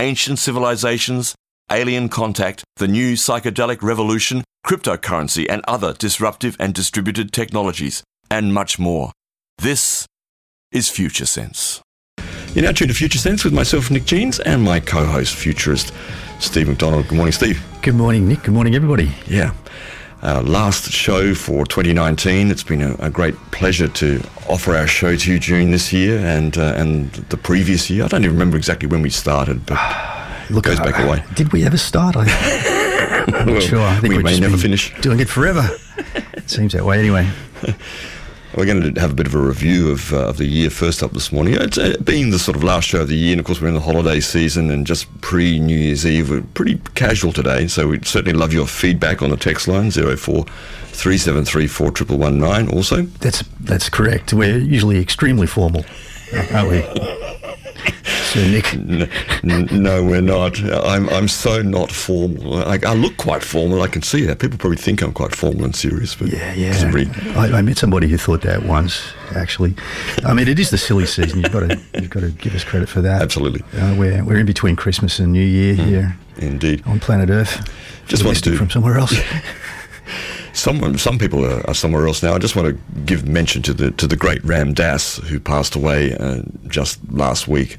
ancient civilizations, alien contact, the new psychedelic revolution, cryptocurrency, and other disruptive and distributed technologies, and much more. This is Future Sense. You're now tuned to Future Sense with myself, Nick Jeans, and my co host, futurist Steve McDonald. Good morning, Steve. Good morning, Nick. Good morning, everybody. Yeah. Uh, last show for 2019. It's been a, a, great pleasure to offer our show to you during this year and uh, and the previous year. I don't even remember exactly when we started, but Look, it goes back a way. Did we ever start? I, am well, not sure. I think we may never finish doing it forever. it seems that way, anyway. We're going to have a bit of a review of, uh, of the year first up this morning. It's uh, being the sort of last show of the year, and of course we're in the holiday season and just pre New Year's Eve. We're pretty casual today, so we'd certainly love your feedback on the text line zero four three seven three four triple one nine. Also, that's that's correct. We're usually extremely formal, aren't we? Nick, no, we're not. I'm I'm so not formal. I, I, look quite formal. I can see that. People probably think I'm quite formal and serious. But yeah, yeah. Really... I, I, met somebody who thought that once. Actually, I mean, it is the silly season. You've got to you've got to give us credit for that. Absolutely. Uh, we're we're in between Christmas and New Year mm, here. Indeed. On planet Earth. Just want to from somewhere else. some some people are, are, somewhere else now. I just want to give mention to the to the great Ram Dass who passed away uh, just last week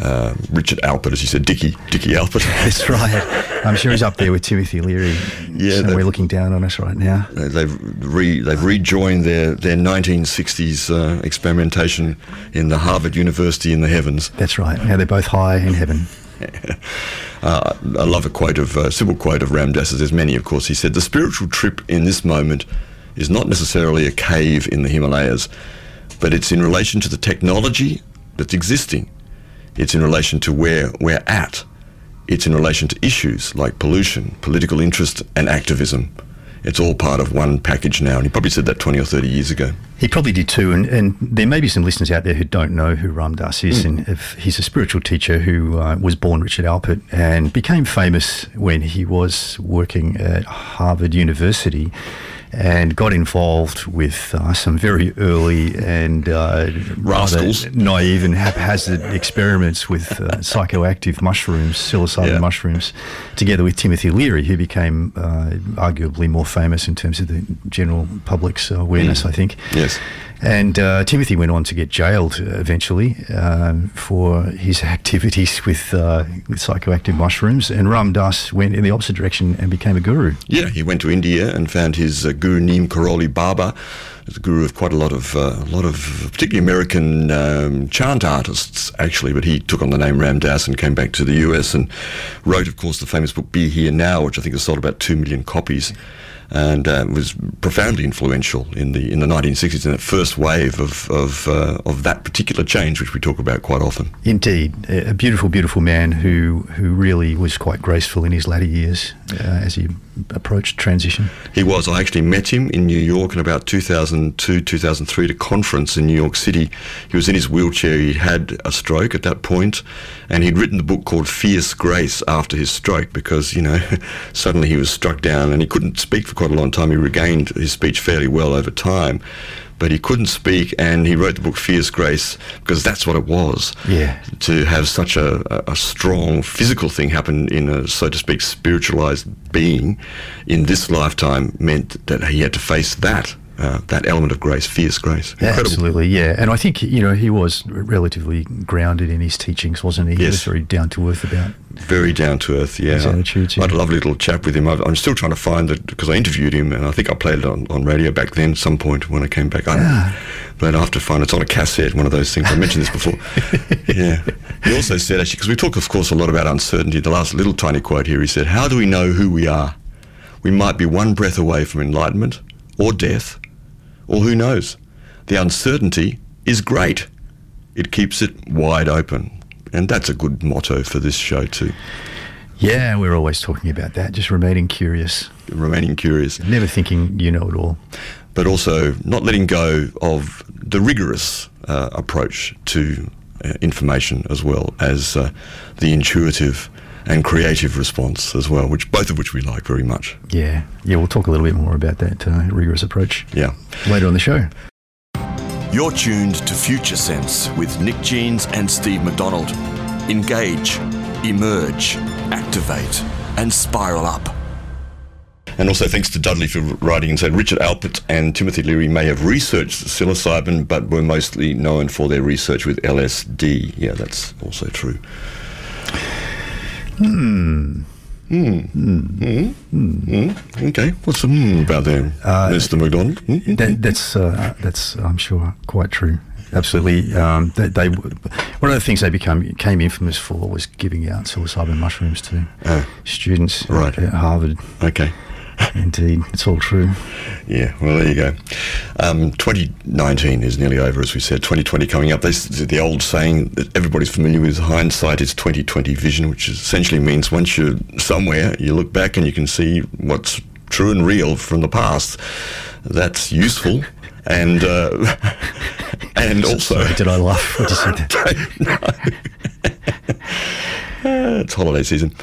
uh, Richard Alpert, as you said, Dickie, Dickie Alpert. That's right. I'm sure he's up there with Timothy Leary. Yeah, somewhere looking down on us right now. They've re, they've rejoined their their 1960s uh, experimentation in the Harvard University in the heavens. That's right. Now they're both high in heaven. uh, I love a quote of uh, simple quote of Ram Dass. There's many, of course. He said, "The spiritual trip in this moment is not necessarily a cave in the Himalayas, but it's in relation to the technology that's existing." It's in relation to where we're at. It's in relation to issues like pollution, political interest, and activism. It's all part of one package now. And he probably said that 20 or 30 years ago. He probably did too. And, and there may be some listeners out there who don't know who Ram Dass is. Mm. And if he's a spiritual teacher who uh, was born Richard Alpert and became famous when he was working at Harvard University and got involved with uh, some very early and uh, rascals, naive and haphazard experiments with uh, psychoactive mushrooms, psilocybin yeah. mushrooms, together with Timothy Leary, who became uh, arguably more famous in terms of the general public's awareness, mm. I think. Yes. And uh, Timothy went on to get jailed eventually um, for his activities with, uh, with, psychoactive mushrooms. And Ram Dass went in the opposite direction and became a guru. Yeah, he went to India and found his uh, guru Neem Karoli Baba, the guru of quite a lot of uh, a lot of particularly American um, chant artists actually. But he took on the name Ram Dass and came back to the US and wrote, of course, the famous book Be Here Now, which I think has sold about two million copies and uh, was profoundly influential in the in the 1960s in that first wave of of, uh, of that particular change, which we talk about quite often. Indeed, a beautiful, beautiful man who who really was quite graceful in his latter years uh, as he approached transition. He was. I actually met him in New York in about 2002, 2003 at a conference in New York City. He was in his wheelchair. He had a stroke at that point, and he'd written the book called Fierce Grace after his stroke because you know suddenly he was struck down and he couldn't speak for quite a long time. He regained his speech fairly well over time, but he couldn't speak, and he wrote the book Fierce Grace because that's what it was. Yeah. To have such a, a strong physical thing happen in a, so to speak, spiritualized being in this lifetime meant that he had to face that uh, that element of grace, fierce grace. Incredible. Absolutely, yeah. And I think you know he was relatively grounded in his teachings, wasn't he? He yes. was very down to earth about. Very down to earth, yeah. His attitudes. Yeah. I had a lovely little chat with him. i am still trying to find it because I interviewed him, and I think I played it on, on radio back then. Some point when I came back, I, but I have to find it's on a cassette. One of those things. I mentioned this before. yeah. He also said actually because we talk, of course, a lot about uncertainty. The last little tiny quote here, he said, "How do we know who we are? We might be one breath away from enlightenment or death." Or who knows? The uncertainty is great. It keeps it wide open. and that's a good motto for this show too. Yeah, we're always talking about that. Just remaining curious, remaining curious, never thinking you know it all, but also not letting go of the rigorous uh, approach to uh, information as well as uh, the intuitive and creative response as well, which both of which we like very much. Yeah, yeah, we'll talk a little bit more about that uh, rigorous approach. Yeah, later on the show. You're tuned to Future Sense with Nick Jeans and Steve McDonald. Engage, emerge, activate, and spiral up. And also thanks to Dudley for writing and saying Richard Alpert and Timothy Leary may have researched psilocybin, but were mostly known for their research with LSD. Yeah, that's also true. Hmm. Hmm. Hmm. Hmm. Okay. What's the hmm about there, uh, Mr. McDonald? Hmm? That, that's uh, that's I'm sure quite true. Absolutely. Um, they, they, one of the things they become came infamous for was giving out psilocybin mushrooms to uh, students right. at Harvard. Okay. Indeed, it's all true. Yeah, well, there you go. Um, 2019 is nearly over, as we said. 2020 coming up. This the old saying that everybody's familiar with: hindsight is 2020 vision, which essentially means once you're somewhere, you look back and you can see what's true and real from the past. That's useful. and uh, and also, Sorry, did I laugh? What did you it's holiday season.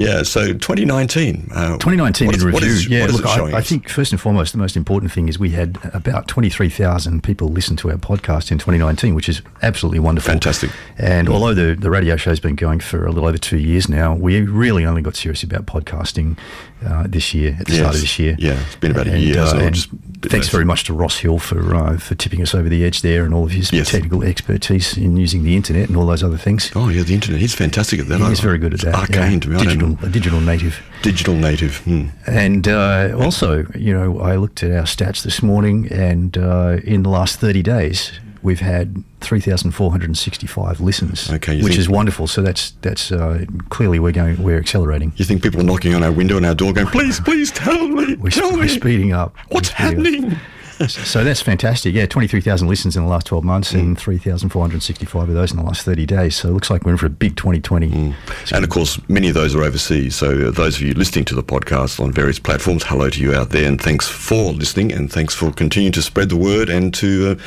Yeah, so 2019. Uh, 2019 in review. Is, yeah, look, I, I, think first and foremost, the most important thing is we had about 23,000 people listen to our podcast in 2019, which is absolutely wonderful. Fantastic. And yeah. although the, the radio show's been going for a little over two years now, we really only got serious about podcasting uh, this year, at the yes. start of this year. Yeah, it's been about a year. Uh, so just thanks very much to Ross Hill for uh, for tipping us over the edge there and all of his yes. technical expertise in using the internet and all those other things. Oh yeah, the internet. He's fantastic at that. He's very good at that. Arcane, yeah. to be. Digital, a digital native. Digital native. Hmm. And uh, also, you know, I looked at our stats this morning, and uh, in the last thirty days, we've had 3,465 listens, okay, which is wonderful. So that's that's uh, clearly we're going we're accelerating. You think people are knocking on our window and our door, going, "Please, please tell me, we're, tell we're me, speeding up. What's happening?" Up so that's fantastic. Yeah, 23,000 listens in the last 12 months mm. and 3,465 of those in the last 30 days. So it looks like we're in for a big 2020. Mm. And of course, many of those are overseas. So those of you listening to the podcast on various platforms, hello to you out there. And thanks for listening and thanks for continuing to spread the word and to,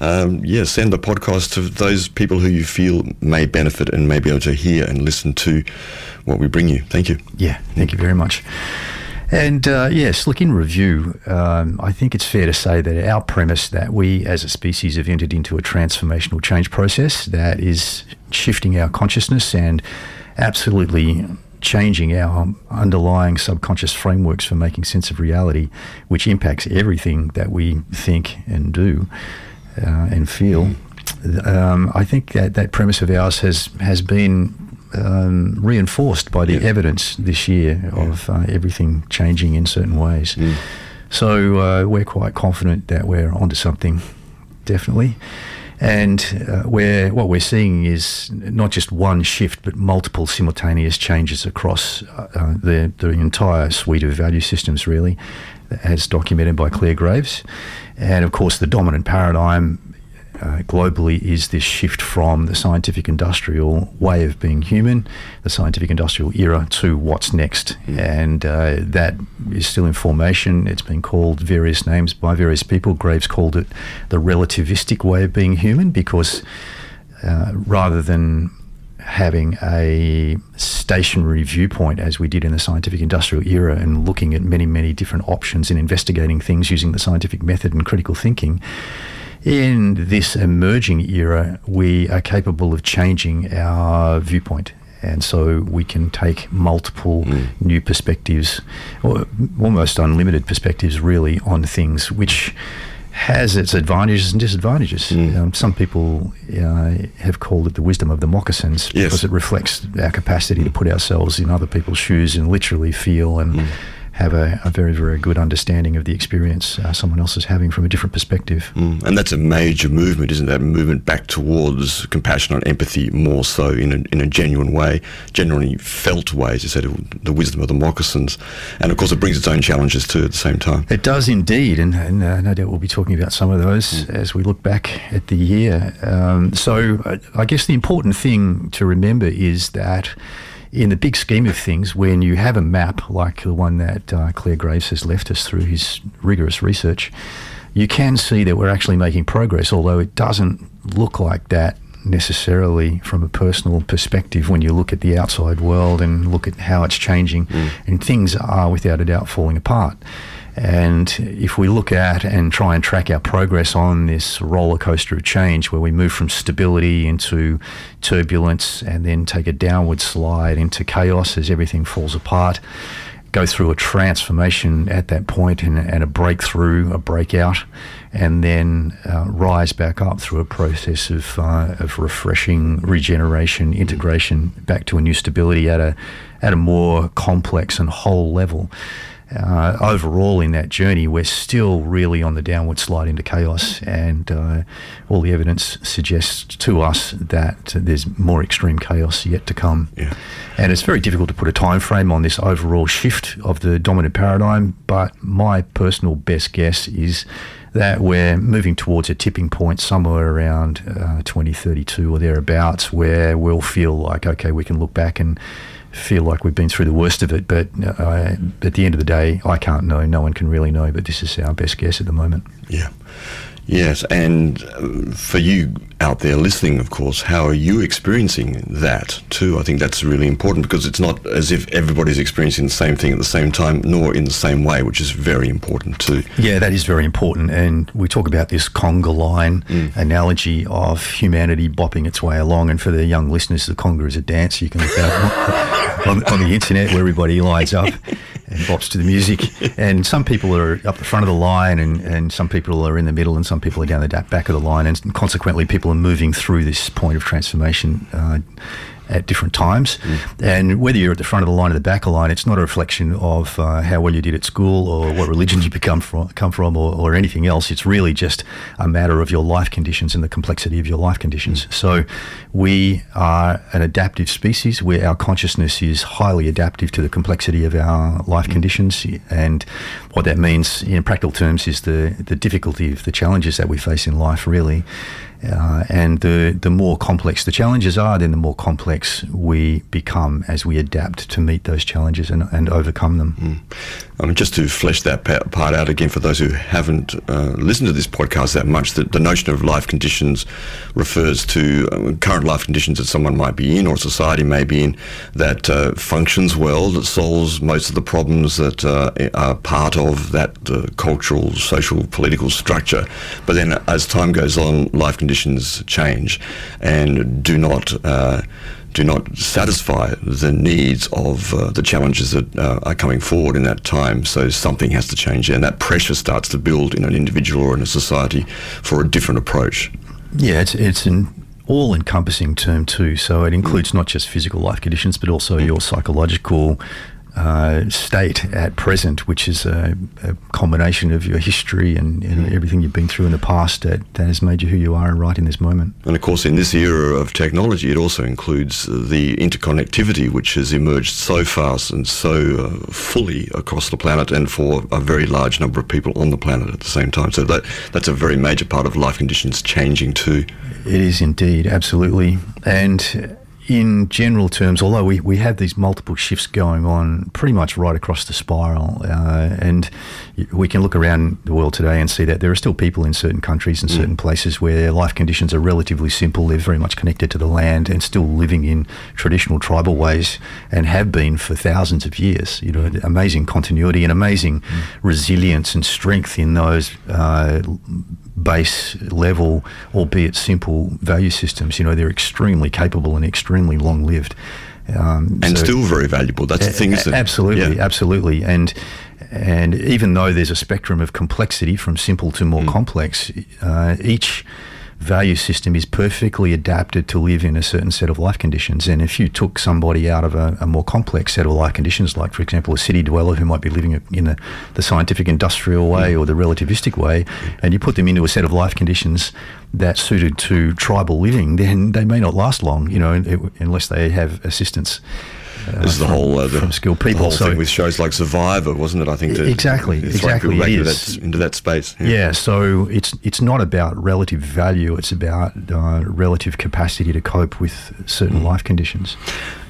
uh, um, yeah, send the podcast to those people who you feel may benefit and may be able to hear and listen to what we bring you. Thank you. Yeah, thank you very much. And uh, yes, look, in review, um, I think it's fair to say that our premise that we as a species have entered into a transformational change process that is shifting our consciousness and absolutely changing our underlying subconscious frameworks for making sense of reality, which impacts everything that we think and do uh, and feel. Um, I think that that premise of ours has has been um, reinforced by the yeah. evidence this year of uh, everything changing in certain ways. Mm. So uh, we're quite confident that we're onto something, definitely. And uh, where what we're seeing is not just one shift, but multiple simultaneous changes across uh, uh, the, the entire suite of value systems, really, as documented by Clare Graves. And of course, the dominant paradigm uh, globally is this shift from the scientific industrial way of being human, the scientific industrial era, to what's next. Mm. And uh, that is still in formation. It's been called various names by various people. Graves called it the relativistic way of being human because uh, rather than having a stationary viewpoint as we did in the scientific industrial era and looking at many, many different options and investigating things using the scientific method and critical thinking in this emerging era, we are capable of changing our viewpoint. And so we can take multiple mm. new perspectives, or almost unlimited perspectives, really, on things, which has its advantages and disadvantages. Mm. Um, some people uh, have called it the wisdom of the moccasins yes. because it reflects our capacity to put ourselves in other people's shoes and literally feel and mm have a, a very, very good understanding of the experience uh, someone else is having from a different perspective. Mm. And that's a major movement, isn't that? Movement back towards compassion and empathy more so in a, in a genuine way, genuinely felt way, as you said, the wisdom of the moccasins. And of course, it brings its own challenges too at the same time. It does indeed. And, and uh, no doubt we'll be talking about some of those mm. as we look back at the year. Um, so uh, I guess the important thing to remember is that in the big scheme of things, when you have a map like the one that uh, Clare Graves has left us through his rigorous research, you can see that we're actually making progress, although it doesn't look like that necessarily from a personal perspective when you look at the outside world and look at how it's changing, mm. and things are without a doubt falling apart. And if we look at and try and track our progress on this roller coaster of change, where we move from stability into turbulence and then take a downward slide into chaos as everything falls apart, go through a transformation at that point and, and a breakthrough, a breakout, and then uh, rise back up through a process of, uh, of refreshing regeneration, integration back to a new stability at a, at a more complex and whole level uh, overall in that journey, we're still really on the downward slide into chaos, and uh, all the evidence suggests to us that there's more extreme chaos yet to come. Yeah. And it's very difficult to put a time frame on this overall shift of the dominant paradigm, but my personal best guess is that we're moving towards a tipping point somewhere around uh, 2032 or thereabouts, where we'll feel like okay, we can look back and feel like we've been through the worst of it. But uh, at the end of the day, I can't know. No one can really know. But this is our best guess at the moment. Yeah. Yes, and uh, for you out there listening, of course, how are you experiencing that too? I think that's really important because it's not as if everybody's experiencing the same thing at the same time, nor in the same way, which is very important too. Yeah, that is very important. And we talk about this conga line mm. analogy of humanity bopping its way along. And for the young listeners, the conga is a dance you can look at on, on the internet where everybody lines up and bops to the music. And some people are up the front of the line, and, and some people are in the middle, and some people are down the back of the line. And consequently, people are moving through this point of transformation uh, at different times. Mm. And whether you're at the front of the line or the back of the line, it's not a reflection of uh, how well you did at school or what religion you become from, come from or, or, anything else. It's really just a matter of your life conditions and the complexity of your life conditions. Mm. So we are an adaptive species where our consciousness is highly adaptive to the complexity of our life mm. conditions. And what that means in practical terms is the, the difficulty of the challenges that we face in life, really. Uh, and the, the more complex the challenges are, then the more complex we become as we adapt to meet those challenges and, and overcome them. Mm. Mean, just to flesh that part out again for those who haven't uh, listened to this podcast that much, the, the notion of life conditions refers to uh, current life conditions that someone might be in or society may be in that uh, functions well, that solves most of the problems that uh, are part of that cultural, social, political structure. But then as time goes on, life conditions conditions change and do not uh, do not satisfy the needs of uh, the challenges that uh, are coming forward in that time. So something has to change, and that pressure starts to build in an individual or in a society for a different approach. Yeah, it's it's an all-encompassing term too. So it includes mm. not just physical life conditions, but also mm. your psychological uh, state at present, which is a, a combination of your history and, and mm. everything you've been through in the past that, that has made you who you are right in this moment. And of course, in this era of technology, it also includes the interconnectivity, which has emerged so fast and so uh, fully across the planet and for a very large number of people on the planet at the same time. So that that's a very major part of life conditions changing too. It is indeed, absolutely. And in general terms, although we, we have these multiple shifts going on pretty much right across the spiral, uh, and we can look around the world today and see that there are still people in certain countries and mm. certain places where life conditions are relatively simple. They're very much connected to the land and still living in traditional tribal ways and have been for thousands of years. You know, amazing continuity and amazing mm. resilience and strength in those uh, base level, albeit simple value systems. You know, they're extremely capable and extremely long lived. Um, and so, still very valuable. That's the thing, isn't it? Absolutely, yeah. absolutely. And and even though there's a spectrum of complexity from simple to more mm. complex, uh, each value system is perfectly adapted to live in a certain set of life conditions. And if you took somebody out of a, a more complex set of life conditions, like, for example, a city dweller who might be living in the, the scientific industrial way or the relativistic way, and you put them into a set of life conditions that suited to tribal living, then they may not last long, you know, unless they have assistance. Uh, this is the whole uh, the, skilled people. Whole so, thing with shows like Survivor, wasn't it? I think to, exactly, exactly. It into that, into that space. Yeah. yeah. So it's it's not about relative value. It's about uh, relative capacity to cope with certain mm. life conditions.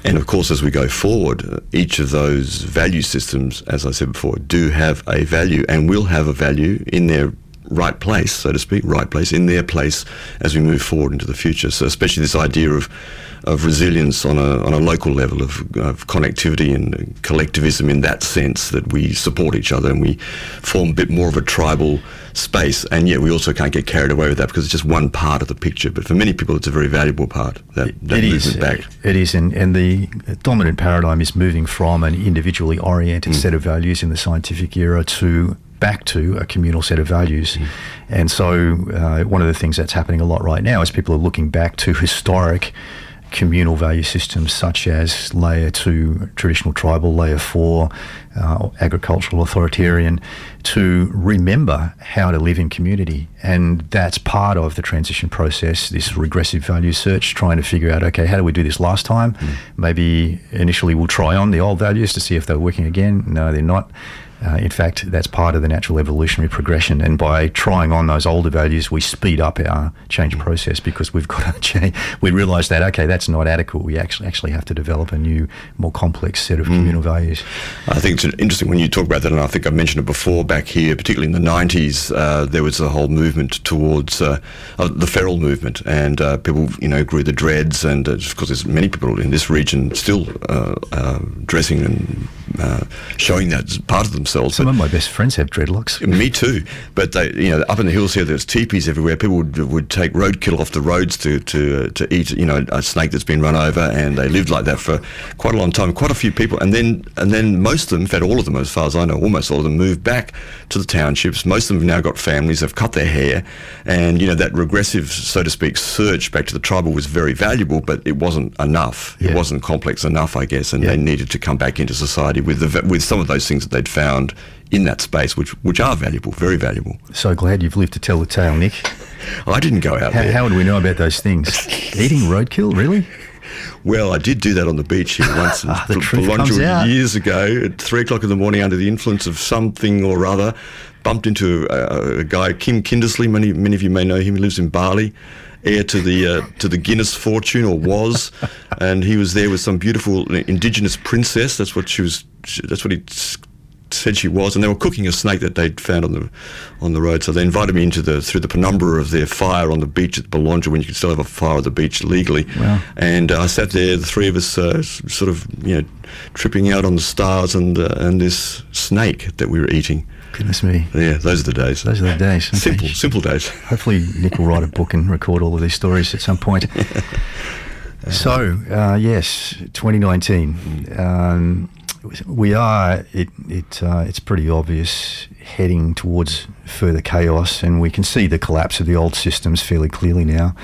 And of course, as we go forward, uh, each of those value systems, as I said before, do have a value and will have a value in their right place, so to speak, right place in their place as we move forward into the future. So, especially this idea of of resilience on a on a local level of, of connectivity and collectivism in that sense that we support each other and we form a bit more of a tribal space, and yet we also can't get carried away with that because it's just one part of the picture. But for many people, it's a very valuable part. That, that it is. Back. It is, and, and the dominant paradigm is moving from an individually oriented mm. set of values in the scientific era to back to a communal set of values. Mm. And so, uh, one of the things that's happening a lot right now is people are looking back to historic communal value systems such as layer two traditional tribal, layer four uh, agricultural authoritarian to remember how to live in community. And that's part of the transition process, this regressive value search, trying to figure out, okay, how do we do this last time? Mm. Maybe initially we'll try on the old values to see if they're working again. No, they're not. Uh, in fact, that's part of the natural evolutionary progression. And by trying on those older values, we speed up our change process because we've got to change. We realise that okay, that's not adequate. We actually actually have to develop a new, more complex set of mm. communal values. I think it's interesting when you talk about that, and I think I mentioned it before back here, particularly in the '90s. Uh, there was a whole movement towards uh, uh the feral movement, and uh, people, you know, grew the dreads, and uh, just because there's many people in this region still dressing and showing that part of themselves themselves. Some of my best friends have dreadlocks. Me too. But they, you know, up in the hills here, there's teepees everywhere. People would, would take roadkill off the roads to to uh, to eat, you know, a snake that's been run over, and they lived like that for quite a long time. Quite a few people, and then and then most of them, in fact, all of them, as far as I know, almost all of them, moved back to the townships. Most of them have now got families. Have cut their hair, and you know that regressive, so to speak, search back to the tribal was very valuable, but it wasn't enough. Yeah. It wasn't complex enough, I guess, and yeah. they needed to come back into society with the with some of those things that they'd found in that space, which which are valuable, very valuable. So glad you've lived to tell the tale, Nick. I didn't go out how, there. How would we know about those things? Eating roadkill, really? Well, I did do that on the beach here once ah, the truth comes out. years ago at three o'clock in the morning under the influence of something or other. Bumped into a, a guy, Kim Kindersley. Many many of you may know him. He lives in Bali heir to the uh, to the Guinness fortune, or was, and he was there with some beautiful indigenous princess. That's what she was. That's what he said she was, and they were cooking a snake that they'd found on the on the road. So they invited me into the through the penumbra of their fire on the beach at Belongil, when you could still have a fire on the beach legally. Wow. And uh, I sat there, the three of us, uh, sort of you know, tripping out on the stars and uh, and this snake that we were eating. Goodness me. Yeah, those are the days. Those are the days. Okay. Simple, simple days. Hopefully, Nick will write a book and record all of these stories at some point. so, uh, yes, 2019. Um, we are. It, it uh, it's pretty obvious heading towards further chaos, and we can see the collapse of the old systems fairly clearly now,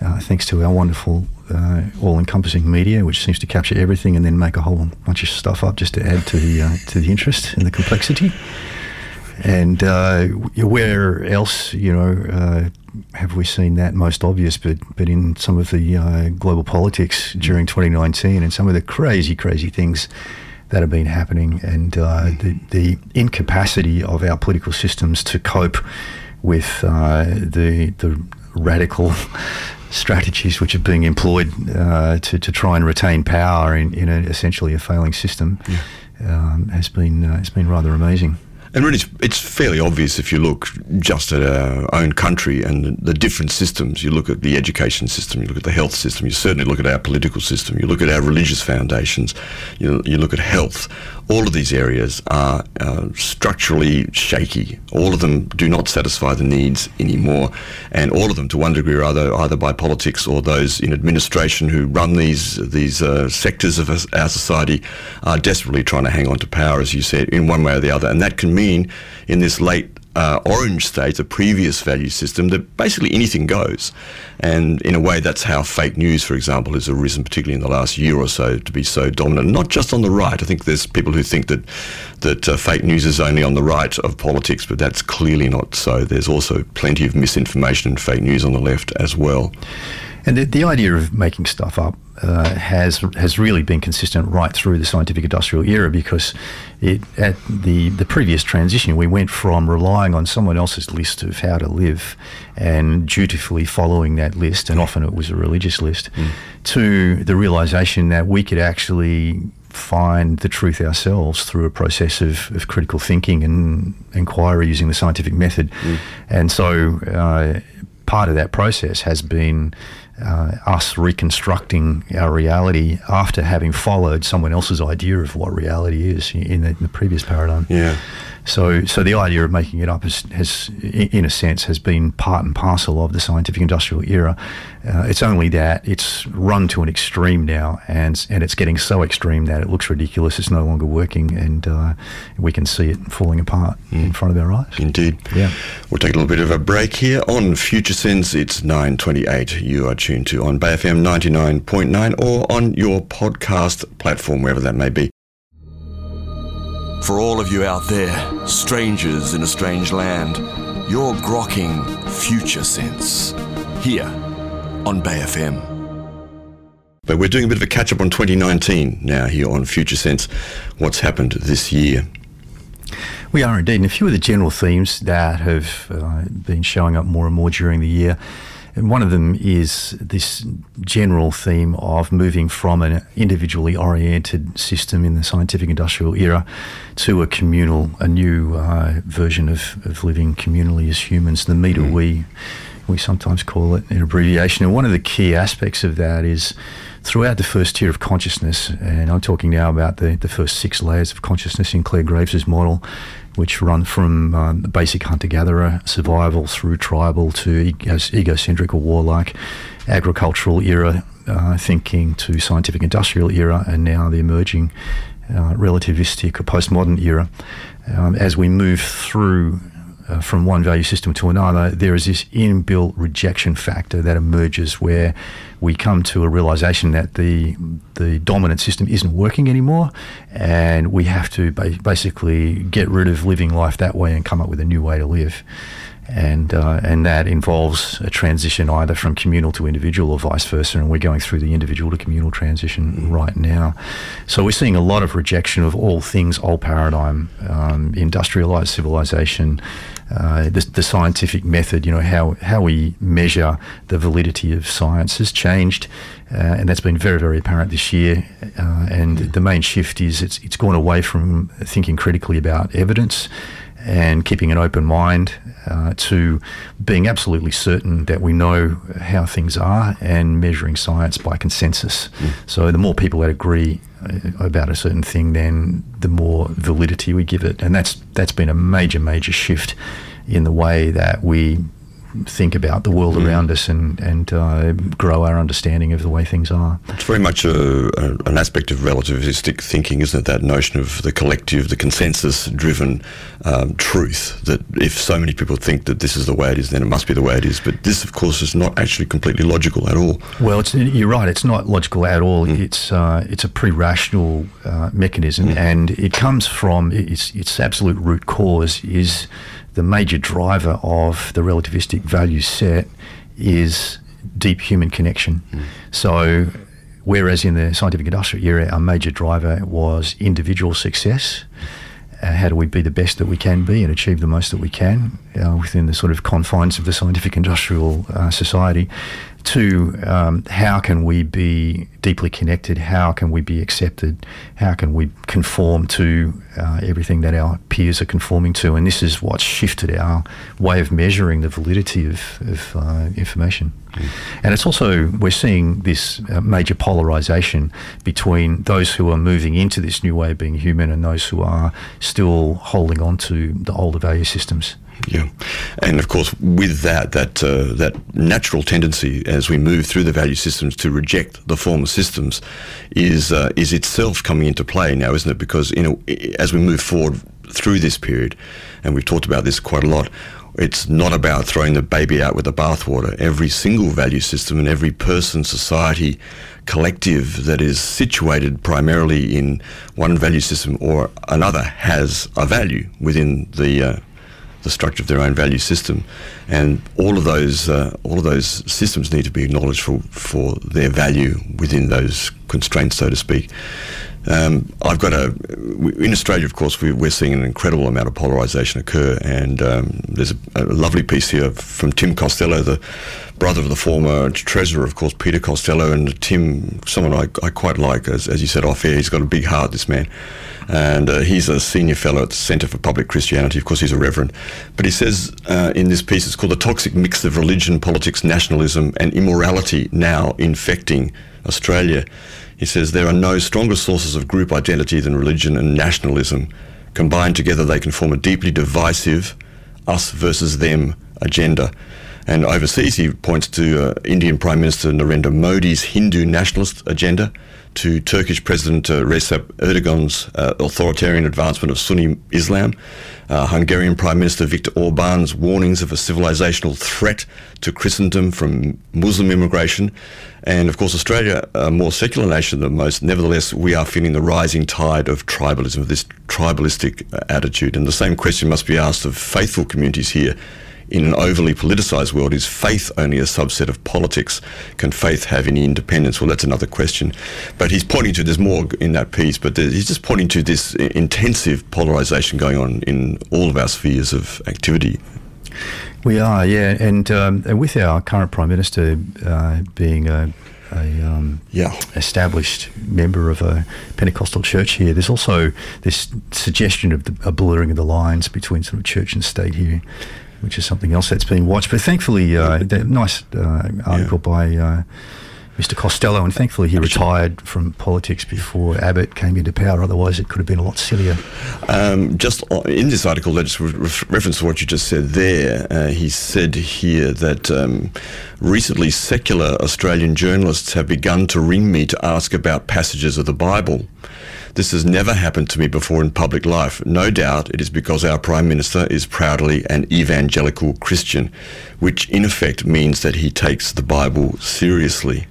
mm. uh, thanks to our wonderful, uh, all-encompassing media, which seems to capture everything and then make a whole bunch of stuff up just to add to the uh, to the interest and the complexity. And uh, where else, you know, uh, have we seen that most obvious? But but in some of the global politics during 2019 and some of the crazy, crazy things that have been happening and uh, the, the incapacity of our political systems to cope with uh, the, the radical strategies which are being employed uh, to, to try and retain power in, in a, essentially a failing system yeah. um, has been uh, has been rather amazing. And really, it's, it's, fairly obvious if you look just at our own country and the, different systems. You look at the education system, you look at the health system, you certainly look at our political system, you look at our religious foundations, you, you look at health all of these areas are uh, structurally shaky. All of them do not satisfy the needs anymore, and all of them, to one degree or other, either by politics or those in administration who run these these uh, sectors of our society, are desperately trying to hang on to power, as you said, in one way or the other. And that can mean, in this late uh, orange state, a previous value system, that basically anything goes. And in a way, that's how fake news, for example, has arisen, particularly in the last year or so, to be so dominant. Not just on the right. I think there's people who think that that uh, fake news is only on the right of politics, but that's clearly not so. There's also plenty of misinformation and fake news on the left as well. And the, the idea of making stuff up uh, has has really been consistent right through the scientific industrial era because it, at the the previous transition we went from relying on someone else's list of how to live and dutifully following that list and often it was a religious list mm. to the realization that we could actually find the truth ourselves through a process of, of critical thinking and inquiry using the scientific method mm. and so uh, part of that process has been uh, us reconstructing our reality after having followed someone else's idea of what reality is in the, in the previous paradigm. Yeah. So, so the idea of making it up has, has, in a sense, has been part and parcel of the scientific industrial era. Uh, it's only that it's run to an extreme now, and and it's getting so extreme that it looks ridiculous. It's no longer working, and uh, we can see it falling apart mm. in front of our eyes. Indeed. Yeah. We'll take a little bit of a break here on Future Sense. It's nine twenty-eight. You are tuned to on Bay FM ninety-nine point nine, or on your podcast platform, wherever that may be. For all of you out there, strangers in a strange land, you're grokking Future Sense here on Bay FM. But we're doing a bit of a catch up on 2019 now here on Future Sense. What's happened this year? We are indeed. And a few of the general themes that have uh, been showing up more and more during the year and one of them is this general theme of moving from an individually oriented system in the scientific industrial era to a communal, a new uh, version of, of living communally as humans, the me to mm. we, we sometimes call it an abbreviation. And one of the key aspects of that is throughout the first tier of consciousness, and I'm talking now about the, the first six layers of consciousness in Clare Graves' model, which run from um, basic hunter-gatherer survival through tribal to egocentric or warlike, agricultural era uh, thinking to scientific industrial era, and now the emerging uh, relativistic or postmodern era. Um, as we move through uh, from one value system to another, there is this inbuilt rejection factor that emerges where we come to a realization that the the dominant system isn't working anymore, and we have to ba- basically get rid of living life that way and come up with a new way to live and uh, and that involves a transition either from communal to individual or vice versa. And we're going through the individual to communal transition mm. right now. So we're seeing a lot of rejection of all things old paradigm, um, industrialized civilization, uh, the, the, scientific method. You know how how we measure the validity of science has changed, uh, and that's been very very apparent this year. Uh, and mm. the main shift is it's it's gone away from thinking critically about evidence and keeping an open mind uh, to being absolutely certain that we know how things are and measuring science by consensus. Mm. So the more people that agree uh, about a certain thing, then the more validity we give it, and that's that's been a major major shift in the way that we think about the world mm. around us and and uh, grow our understanding of the way things are. It's very much a, a, an aspect of relativistic thinking, isn't it? That notion of the collective, the consensus-driven um, truth. That if so many people think that this is the way it is, then it must be the way it is. But this, of course, is not actually completely logical at all. Well, you're right. It's not logical at all. Mm. It's uh, it's a pre-rational uh, mechanism, mm. and it comes from its its absolute root cause is the major driver of the relativistic value set is deep human connection. Mm. So, whereas in the scientific industrial era, our major driver was individual success. Uh, how do we be the best that we can be and achieve the most that we can uh, within the sort of confines of the scientific industrial uh, society? To um, how can we be deeply connected? How can we be accepted? How can we conform to uh, everything that our peers are conforming to? And this is what's shifted our way of measuring the validity of, of uh, information. Mm. And it's also, we're seeing this uh, major polarization between those who are moving into this new way of being human and those who are still holding on to the older value systems. Yeah, and of course, with that, that uh, that natural tendency as we move through the value systems to reject the former systems is uh, is itself coming into play now, isn't it? Because you know, as we move forward through this period, and we've talked about this quite a lot, it's not about throwing the baby out with the bathwater. Every single value system and every person, society, collective that is situated primarily in one value system or another has a value within the uh, the structure of their own value system, and all of those uh, all of those systems need to be acknowledged for for their value within those constraints, so to speak. Um, I've got a in Australia, of course, we, are seeing an incredible amount of polarisation occur, and um, there's a, a, lovely piece here from Tim Costello, the brother of the former treasurer, of course, Peter Costello, and Tim, someone I, I quite like, as, as you said off air. He's got a big heart, this man and uh, he's a senior fellow at the Centre for Public Christianity. Of course, he's a reverend. But he says uh, in this piece, it's called The Toxic Mix of Religion, Politics, Nationalism, and Immorality Now Infecting Australia. He says there are no stronger sources of group identity than religion and nationalism. Combined together, they can form a deeply divisive us versus them agenda. And overseas, he points to uh, Indian Prime Minister Narendra Modi's Hindu nationalist agenda to Turkish President uh, Recep Erdogan's uh, authoritarian advancement of Sunni Islam, uh, Hungarian Prime Minister Viktor Orban's warnings of a civilizational threat to Christendom from Muslim immigration, and of course Australia, a more secular nation than most. Nevertheless, we are feeling the rising tide of tribalism, of this tribalistic uh, attitude, and the same question must be asked of faithful communities here in an overly politicised world, is faith only a subset of politics? Can faith have any independence? Well, that's another question. But he's pointing to, there's more in that piece, but he's just pointing to this intensive polarisation going on in all of our spheres of activity. We are, yeah, and, um, and with our current Prime Minister uh, being a a um, yeah. established member of a Pentecostal church here. There's also this suggestion of the, a blurring of the lines between sort of church and state here which is something else that's being watched. But thankfully, uh, nice uh, article yeah. by uh, Mr. Costello, and thankfully he retired from politics before Abbott came into power. Otherwise, it could have been a lot sillier. Um, just in this article, let's re- reference to what you just said there. Uh, he said here that um, recently secular Australian journalists have begun to ring me to ask about passages of the Bible. This has never happened to me before in public life. No doubt it is because our Prime Minister is proudly an evangelical Christian, which in effect means that he takes the Bible seriously.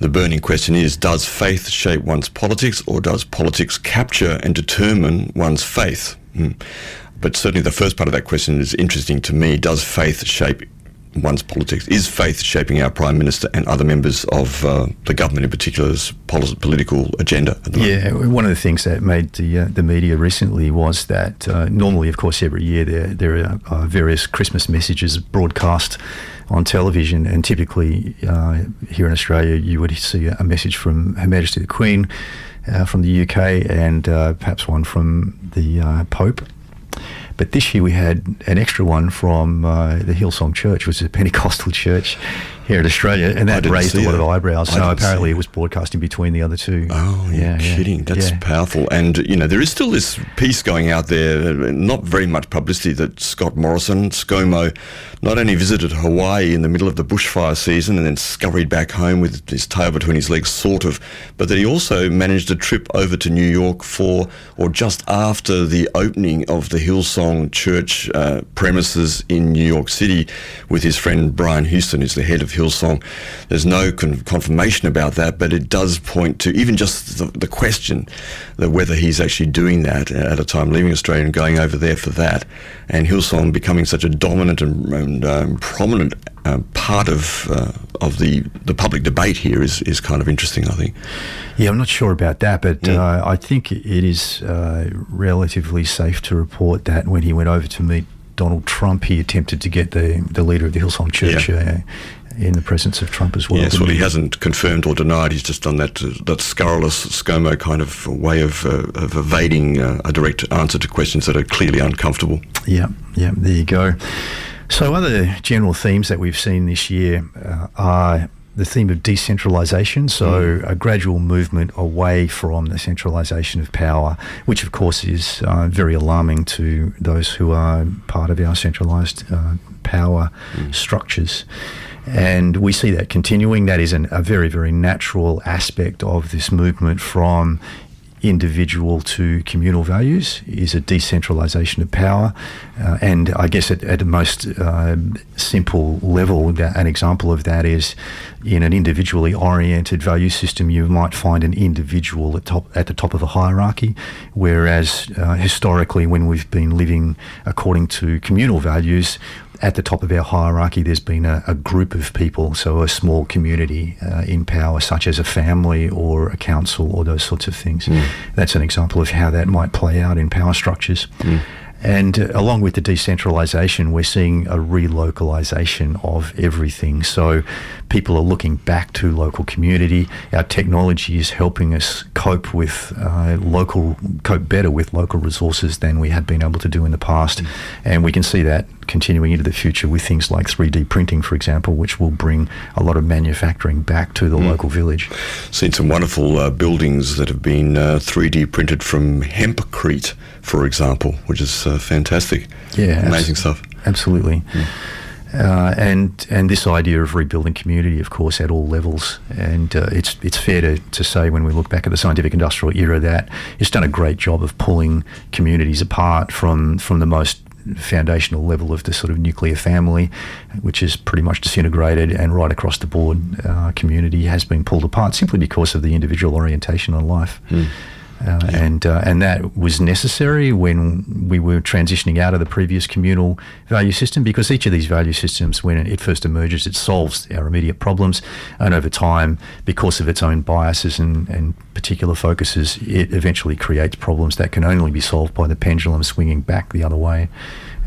The burning question is Does faith shape one's politics, or does politics capture and determine one's faith? Hmm. But certainly the first part of that question is interesting to me. Does faith shape one's politics. Is faith shaping our Prime Minister and other members of uh, the government in particular's political agenda? yeah, one of the things that made the, uh, the media recently was that uh, normally, of course, every year there, there are uh, various Christmas messages broadcast on television, and typically uh, here in Australia, you would see a message from Her Majesty the Queen. Uh, from the UK and perhaps one from the Pope but this year we had an extra one from uh, the Hillsong Church, which is a Pentecostal church here in Australia, and that raised a lot of eyebrows. so apparently it was broadcasting between the other two. Oh, yeah, kidding. Yeah. That's yeah. powerful. And, you know, there is still this piece going out there, not very much publicity, that Scott Morrison, ScoMo, not only visited Hawaii in the middle of the bushfire season and then scurried back home with his tail between his legs, sort of, but that he also managed a trip over to New York for, or just after the opening of the Hillsong Church uh, premises in New York City with his friend Brian Houston, who's the head of Hillsong. There's no con- confirmation about that, but it does point to even just the, the question that whether he's actually doing that at a time leaving Australia and going over there for that, and Hillsong becoming such a dominant and, and um, prominent uh, part of uh, of the, the public debate here is, is kind of interesting, I think. Yeah, I'm not sure about that, but mm. uh, I think it is uh, relatively safe to report that when he went over to meet Donald Trump, he attempted to get the, the leader of the Hillsong Church yeah. In the presence of Trump as well. Yes, well, he, he hasn't confirmed or denied. He's just done that uh, that scurrilous ScoMo kind of way of, uh, of evading uh, a direct answer to questions that are clearly uncomfortable. Yeah, yeah, there you go. So, other general themes that we've seen this year uh, are the theme of decentralisation, so mm. a gradual movement away from the centralisation of power, which of course is uh, very alarming to those who are part of our centralised uh, power mm. structures. And we see that continuing. That is an, a very, very natural aspect of this movement from individual to communal values is a decentralization of power. Uh, and I guess at, at the most uh, simple level, an example of that is in an individually oriented value system, you might find an individual at, top, at the top of a hierarchy, whereas uh, historically, when we've been living according to communal values, at the top of our hierarchy, there's been a, a group of people, so a small community uh, in power, such as a family or a council or those sorts of things. Mm. That's an example of how that might play out in power structures. Mm. And uh, along with the decentralisation, we're seeing a relocalisation of everything. So people are looking back to local community. Our technology is helping us cope with uh, local, cope better with local resources than we had been able to do in the past. Mm. And we can see that continuing into the future with things like 3D printing, for example, which will bring a lot of manufacturing back to the mm. local village. Seen some wonderful uh, buildings that have been uh, 3D printed from hempcrete for example, which is uh, fantastic. Yeah, amazing stuff. Absolutely. Mm. Uh, and and this idea of rebuilding community, of course, at all levels. And uh, it's it's fair to, to say when we look back at the scientific industrial era that it's done a great job of pulling communities apart from from the most foundational level of the sort of nuclear family, which is pretty much disintegrated, and right across the board, uh, community has been pulled apart simply because of the individual orientation on life. Mm. Uh, and uh, and that was necessary when we were transitioning out of the previous communal value system because each of these value systems, when it first emerges, it solves our immediate problems, and over time, because of its own biases and, and particular focuses, it eventually creates problems that can only be solved by the pendulum swinging back the other way,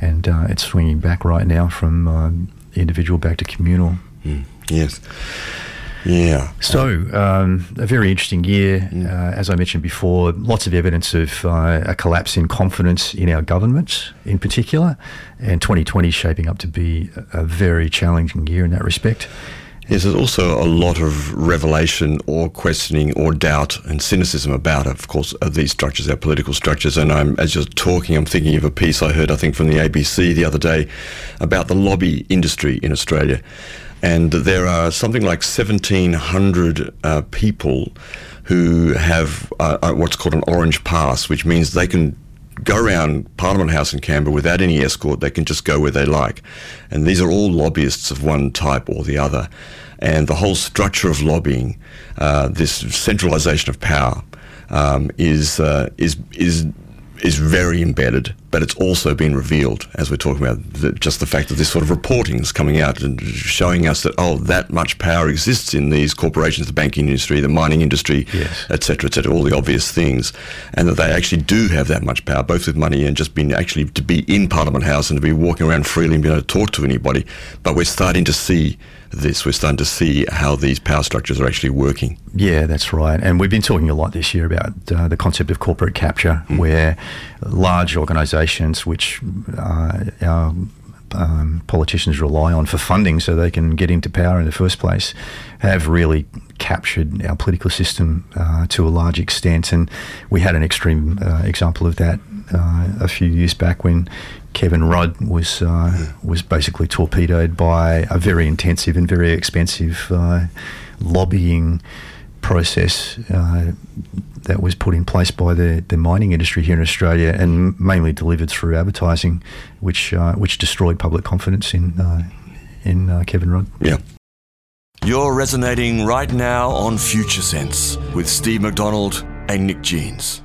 and uh, it's swinging back right now from um, individual back to communal. Mm, yes. Yeah. So, um, a very interesting year. Mm. Uh, as I mentioned before, lots of evidence of uh, a collapse in confidence in our government in particular. And 2020 shaping up to be a very challenging year in that respect. Yes, there's also a lot of revelation or questioning or doubt and cynicism about, of course, of these structures, our political structures. And I'm, as you're talking, I'm thinking of a piece I heard, I think, from the ABC the other day about the lobby industry in Australia and there are something like 1,700 uh, people who have uh, uh, what's called an orange pass, which means they can go around Parliament House in Canberra without any escort. They can just go where they like. And these are all lobbyists of one type or the other. And the whole structure of lobbying, uh, this centralisation of power, um, is uh, is is is very embedded, but it's also been revealed as we're talking about the, just the fact that this sort of reporting is coming out and showing us that oh, that much power exists in these corporations, the banking industry, the mining industry, etc., yes. etc., et all the obvious things, and that they actually do have that much power, both with money and just being actually to be in Parliament House and to be walking around freely and being able to talk to anybody. But we're starting to see this. We're starting to see how these power structures are actually working. Yeah, that's right. And we've been talking a lot this year about uh, the concept of corporate capture, mm. where large organisations, which uh, our um, politicians rely on for funding so they can get into power in the first place, have really captured our political system uh, to a large extent. And we had an extreme uh, example of that uh, a few years back when Kevin Rudd was uh, was basically torpedoed by a very intensive and very expensive uh, lobbying process uh, that was put in place by the, the mining industry here in Australia and mainly delivered through advertising, which uh, which destroyed public confidence in uh, in uh, Kevin Rudd. Yeah. You're resonating right now on Future Sense with Steve McDonald and Nick Jeans.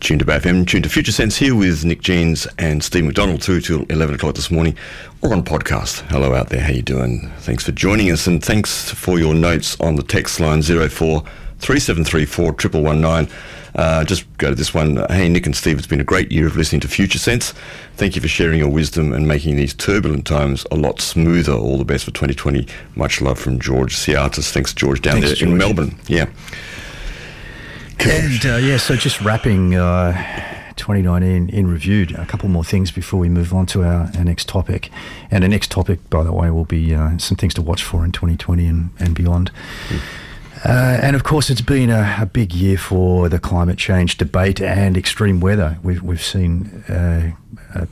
Tuned to FM, tuned to Future Sense here with Nick Jeans and Steve McDonald through till 11 o'clock this morning or on podcast. Hello out there, how you doing? Thanks for joining us and thanks for your notes on the text line 04 3734 uh, just go to this one. Hey, Nick and Steve, it's been a great year of listening to Future Sense. Thank you for sharing your wisdom and making these turbulent times a lot smoother. All the best for 2020. Much love from George Ciatis. Thanks, George, down Thanks, there George. in Melbourne. Yeah. And uh, yeah, so just wrapping uh, 2019 in review, a couple more things before we move on to our, our next topic. And the next topic, by the way, will be uh, some things to watch for in 2020 and, and beyond. Mm. Uh, and of course, it's been a, a, big year for the climate change debate and extreme weather. We've, we've seen uh, a,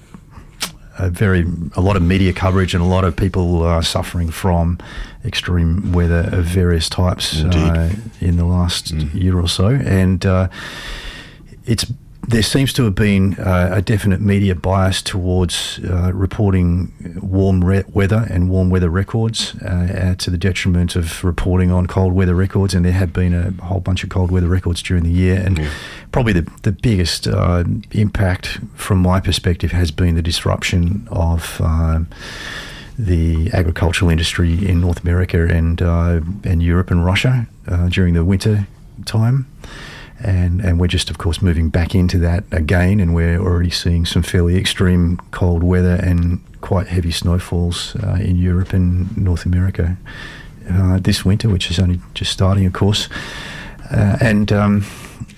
a very a lot of media coverage and a lot of people are suffering from extreme weather of various types uh, in the last mm. year or so, and uh, it's there seems to have been uh, a definite media bias towards uh, reporting warm re- weather and warm weather records uh, uh to the detriment of reporting on cold weather records. And there have been a whole bunch of cold weather records during the year. And yeah. probably the, the biggest uh, impact from my perspective has been the disruption of um, the agricultural industry in North America and, uh, and Europe and Russia during the winter time and and we're just of course moving back into that again, and we're already seeing some fairly extreme cold weather and quite heavy snowfalls uh, in Europe and North America uh, this winter, which is only just starting, of course, uh, and um,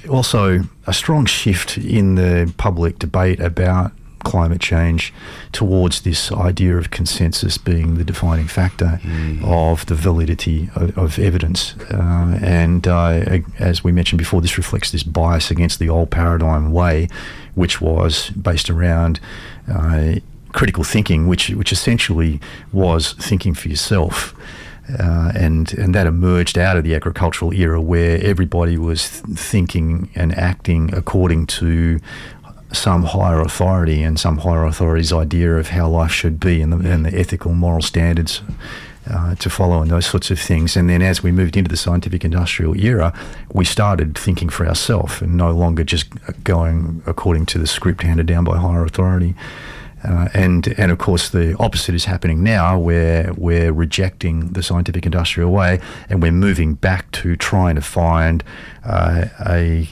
also a strong shift in the public debate about climate change towards this idea of consensus being the defining factor mm. of the validity of, of evidence. Uh, and uh, as we mentioned before, this reflects this bias against the old paradigm way, which was based around. Uh, critical thinking, which which essentially was thinking for yourself, uh, and and that emerged out of the agricultural era where everybody was thinking and acting according to some higher authority and some higher authority's idea of how life should be and the, and the ethical, moral standards uh, to follow and those sorts of things. And then as we moved into the scientific industrial era, we started thinking for ourselves and no longer just going according to the script handed down by higher authority. Uh, and and of course the opposite is happening now where we're rejecting the scientific industrial way and we're moving back to trying to find uh, a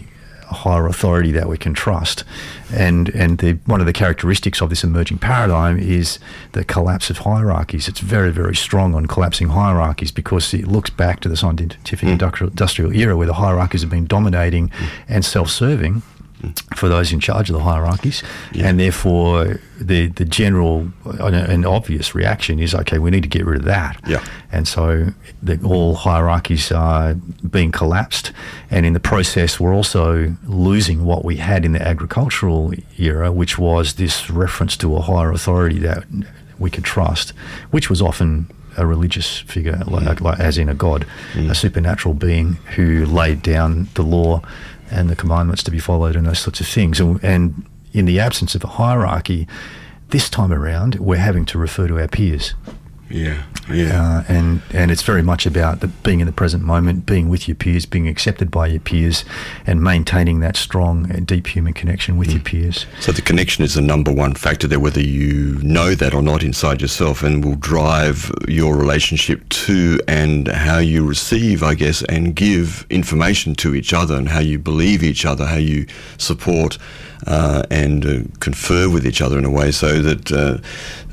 higher authority that we can trust. And and the, one of the characteristics of this emerging paradigm is the collapse of hierarchies. It's very very strong on collapsing hierarchies because it looks back to the scientific mm. industrial, industrial era where the hierarchies have been dominating mm. and self-serving for those in charge of the hierarchies, yeah. and therefore the the general and obvious reaction is okay, we need to get rid of that. Yeah. And so the, all hierarchies are being collapsed, and in the process, we're also losing what we had in the agricultural era, which was this reference to a higher authority that we could trust, which was often a religious figure, like, mm. like as in a god, mm. a supernatural being who laid down the law and the commandments to be followed and those sorts of things. And, and in the absence of a hierarchy, this time around, we're having to refer to our peers. Yeah, yeah. Uh, and and it's very much about the, being in the present moment, being with your peers, being accepted by your peers, and maintaining that strong, deep human connection with mm. your peers. So the connection is the number one factor there, whether you know that or not inside yourself, and will drive your relationship to and how you receive, I guess, and give information to each other, and how you believe each other, how you support uh, and uh, confer with each other in a way so that uh,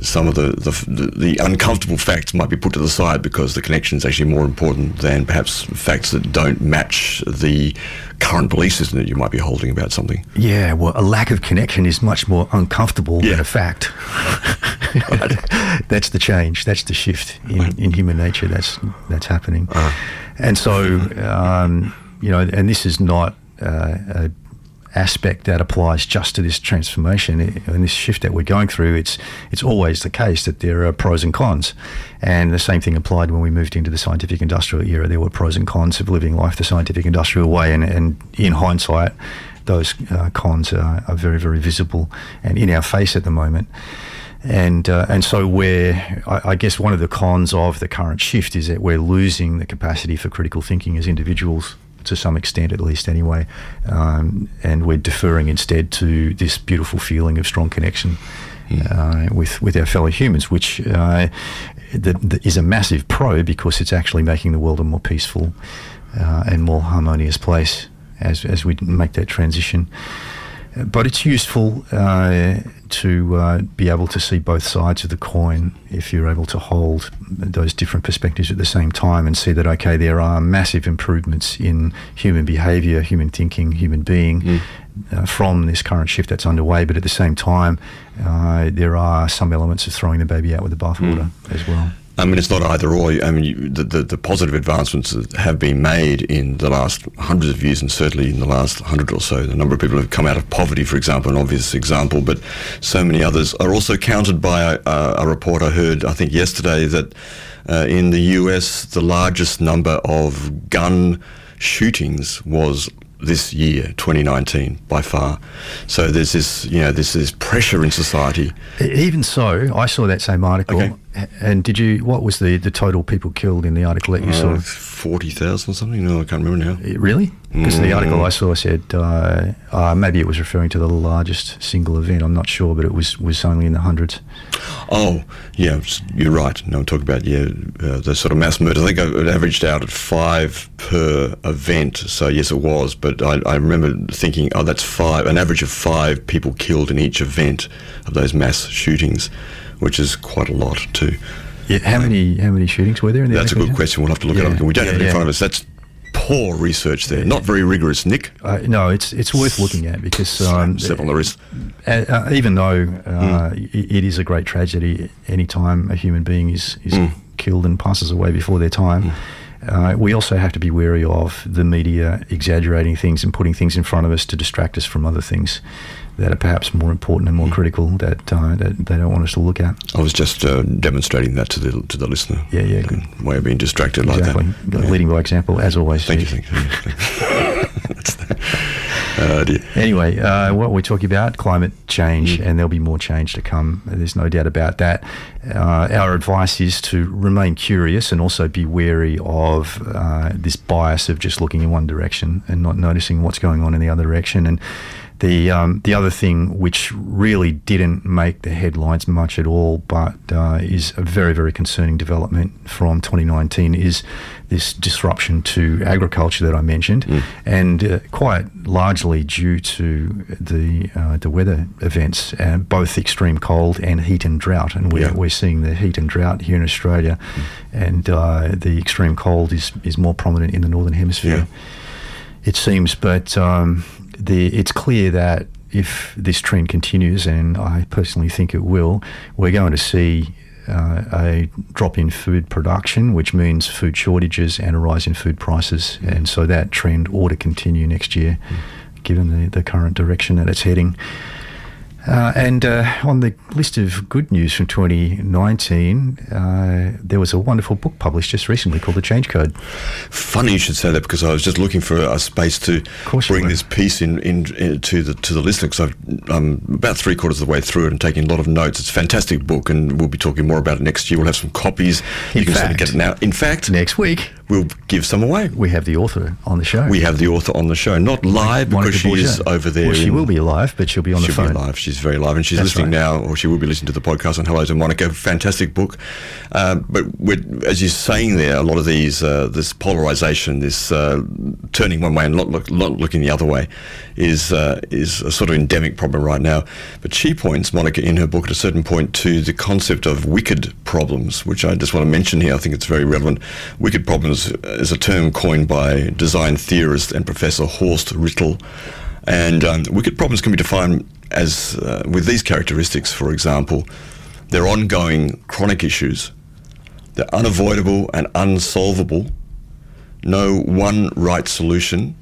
some of the, the, the, uncomfortable facts might be put to the side because the connection is actually more important than perhaps facts that don't match the current belief system that you might be holding about something. Yeah, well, a lack of connection is much more uncomfortable yeah. than a fact. that's the change. That's the shift in, in human nature. That's that's happening. Uh-huh. And so, um, you know, and this is not uh, a aspect that applies just to this transformation and this shift that we're going through, it's it's always the case that there are pros and cons. And the same thing applied when we moved into the scientific industrial era. There were pros and cons of living life the scientific industrial way, and, and in hindsight, those uh, cons are, are, very very visible and in our face at the moment. And uh, and so we're I, I guess one of the cons of the current shift is that we're losing the capacity for critical thinking as individuals to some extent, at least anyway. Um, and we're deferring instead to this beautiful feeling of strong connection mm. uh, with with our fellow humans, which uh, the, the is a massive pro because it's actually making the world a more peaceful uh, and more harmonious place as as we make that transition. But it's useful uh, to uh, be able to see both sides of the coin if you're able to hold those different perspectives at the same time and see that, okay, there are massive improvements in human behavior, human thinking, human being. Mm. Uh, from this current shift that's underway, but at the same time, uh, there are some elements of throwing the baby out with the bathwater mm. as well. I mean, it's not either or. I mean, you, the, the, the positive advancements that have been made in the last hundreds of years, and certainly in the last hundred or so, the number of people who have come out of poverty, for example, an obvious example, but so many others are also countered by a, a report I heard, I think yesterday, that uh, in the US, the largest number of gun shootings was this year, 2019, by far. So there's this, you know, there's this pressure in society. Even so, I saw that same article. Okay. And did you? What was the, the total people killed in the article that you uh, saw? Forty thousand or something. No, I can't remember now. Really? Because mm. the article I saw said uh, uh, maybe it was referring to the largest single event. I'm not sure, but it was was only in the hundreds. Oh, yeah, you're right. No, I'm talking about yeah, uh, the sort of mass murder. I think it averaged out at five per event. So yes, it was. But I, I remember thinking, oh, that's five, an average of five people killed in each event of those mass shootings which is quite a lot too. Yeah, how many how many shootings were there? In the That's a good question. We'll have to look yeah, it up. We don't yeah, have it in front of us. That's poor research there. Not very rigorous, Nick. Uh, no, it's it's worth looking at because um, Step on the wrist. Uh, uh, even though uh, mm. it, is a great tragedy, any time a human being is is mm. killed and passes away before their time. Mm. Uh, we also have to be wary of the media exaggerating things and putting things in front of us to distract us from other things that are perhaps more important and more mm. critical that uh, that they don't want us to look at. I was just uh, demonstrating that to the to the listener. Yeah, yeah, good. way of being distracted exactly. like that. Leading by example, as always. Thank Steve. you. Thank you. Uh, anyway, uh, what we're talking about climate change, mm. and there'll be more change to come. There's no doubt about that. Uh, our advice is to remain curious and also be wary of uh, this bias of just looking in one direction and not noticing what's going on in the other direction. And the um, the other thing which really didn't make the headlines much at all, but uh, is a very very concerning development from 2019 is this disruption to agriculture that I mentioned, mm. and uh, quite largely due to the uh, the weather events, uh, both extreme cold and heat and drought, and we're, yeah. we're seeing the heat and drought here in Australia, mm. and uh, the extreme cold is is more prominent in the northern hemisphere. Yeah. It seems, but um, the, it's clear that if this trend continues, and I personally think it will, we're going to see uh, a drop in food production, which means food shortages and a rise in food prices. Mm. And so that trend ought to continue next year, mm. given the, the current direction that it's heading. Uh, and uh, on the list of good news from 2019, uh, there was a wonderful book published just recently called The Change Code. Funny you should say that because I was just looking for a space to bring this piece in, in, in, to the to the listener because I'm about three quarters of the way through it and taking a lot of notes. It's a fantastic book, and we'll be talking more about it next year. We'll have some copies. In you can fact, get it now. In fact, next week we'll give some away. We have the author on the show. We have the author on the show, not live because she is over there. Well, she will be live, but she'll be on she'll the phone. Be live. She's very live, and she's That's listening right. now, or she will be listening to the podcast on Hello to Monica. Fantastic book, uh, but as you're saying there, a lot of these uh, this polarization, this uh, turning one way and not, look, not looking the other way, is uh, is a sort of endemic problem right now. But she points, Monica, in her book at a certain point to the concept of wicked problems, which I just want to mention here. I think it's very relevant. Wicked problems is a term coined by design theorist and Professor Horst Rittel. And um, wicked problems can be defined as, uh, with these characteristics, for example, they're ongoing chronic issues, they're unavoidable and unsolvable, no one right solution.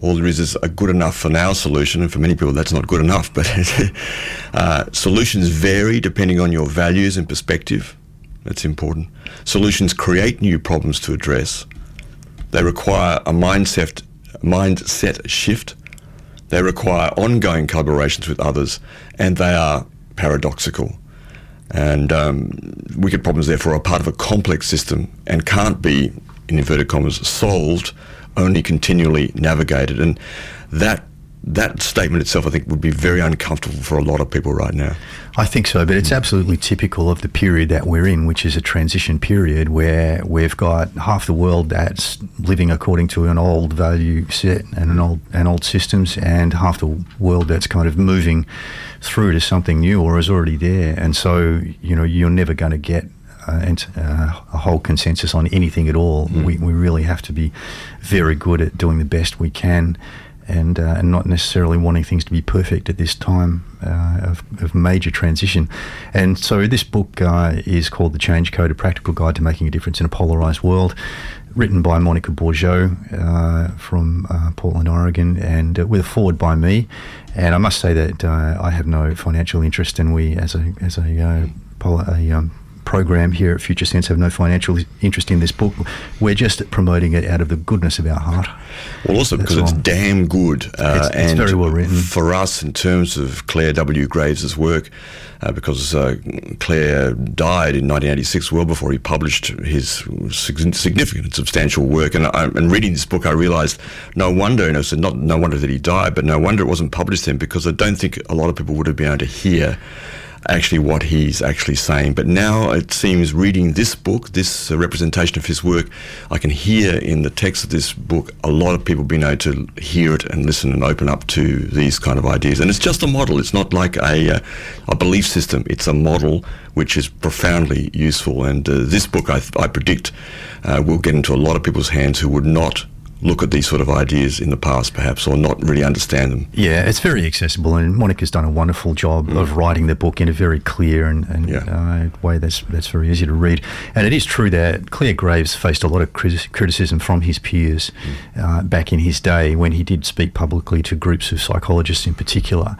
All there is is a good enough for now solution, and for many people that's not good enough. But uh, solutions vary depending on your values and perspective. That's important. Solutions create new problems to address. They require a mindset, mindset shift. They require ongoing collaborations with others, and they are paradoxical. And um, wicked problems, therefore, are part of a complex system and can't be, in inverted commas, solved, only continually navigated. And that that statement itself, I think, would be very uncomfortable for a lot of people right now. I think so, but it's absolutely typical of the period that we're in, which is a transition period where we've got half the world that's living according to an old value set and an old and old systems, and half the world that's kind of moving through to something new or is already there. And so, you know, you're never going to get uh, uh, a whole consensus on anything at all. Mm. We, we really have to be very good at doing the best we can and uh, and not necessarily wanting things to be perfect at this time uh, of, of major transition. And so this book uh, is called The Change Code: A Practical Guide to Making a Difference in a Polarized World. Written by Monica Bourgeau uh, from uh, Portland, Oregon, and uh, with a foreword by me. And I must say that I have no financial interest, and we, as a as a, a um, program here at Future Sense have no financial interest in this book. We're just promoting it out of the goodness of our heart. Well, also because it's damn good. Uh, it's, it's very well written. For us, in terms of Clare W. Graves' work, uh, because uh, Clare died in 1986, well before he published his significant and substantial work. And, I, and reading this book, I realised no wonder, and I said not no wonder that he died, but no wonder it wasn't published then, because I don't think a lot of people would have been able to hear actually what he's actually saying. But now it seems reading this book, this uh, representation of his work, I can hear in the text of this book a lot of people being able to hear it and listen and open up to these kind of ideas. And it's just a model. It's not like a, uh, a belief system. It's a model which is profoundly useful. And uh, this book, I, I predict, uh, will get into a lot of people's hands who would not look at these sort of ideas in the past, perhaps, or not really understand them. Yeah, it's very accessible, and Monica's done a wonderful job mm. of writing the book in a very clear and, and yeah. uh, way that's that's very easy to read. And it is true that Clare Graves faced a lot of criticism from his peers mm. uh, back in his day when he did speak publicly to groups of psychologists in particular.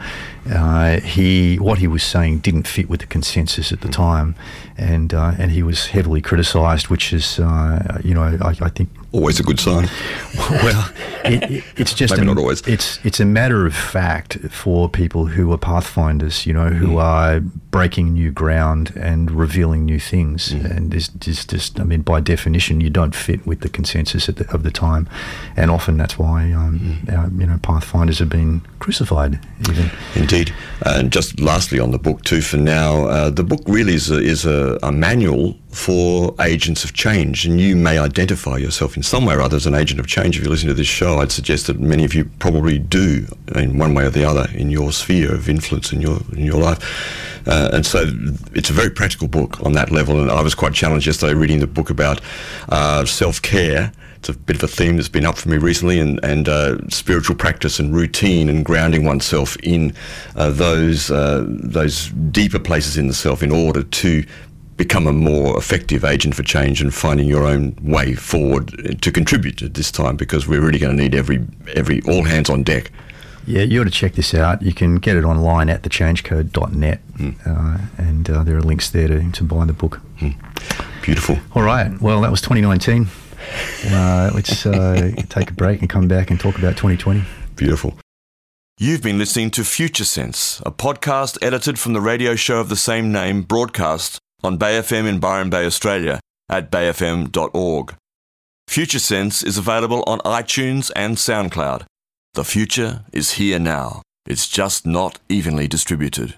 Uh, he what he was saying didn't fit with the consensus at the mm. time, and uh, and he was heavily criticised, which is uh, you know I, I think always a good sign. well, it, it, it's just maybe a, not always. It's it's a matter of fact for people who are pathfinders, you know, who mm. are breaking new ground and revealing new things. Mm. And this just, just, I mean, by definition, you don't fit with the consensus the, of the time, and often that's why um, mm. our, you know pathfinders have been crucified. Even indeed. And just lastly on the book too, for now, uh, the book really is a, is a, a manual for agents of change, and you may identify yourself in some way or other as an agent of change. If you listen to this show, I'd suggest that many of you probably do in one way or the other in your sphere of influence in your in your life. Uh, and so it's a very practical book on that level. And I was quite challenged yesterday reading the book about uh, self care. It's a bit of a theme that's been up for me recently, and, and uh, spiritual practice and routine and grounding oneself in uh, those uh, those deeper places in the self in order to become a more effective agent for change and finding your own way forward to contribute at this time because we're really going to need every every all hands on deck. Yeah, you ought to check this out. You can get it online at thechangecode.net, mm. uh, and uh, there are links there to, to buy the book. Mm. Beautiful. All right. Well, that was 2019. Uh, let's uh, take a break and come back and talk about 2020. Beautiful. You've been listening to Future Sense, a podcast edited from the radio show of the same name, broadcast on Bay FM in Byron Bay, Australia at bayfm.org. Future Sense is available on iTunes and SoundCloud. The future is here now. It's just not evenly distributed.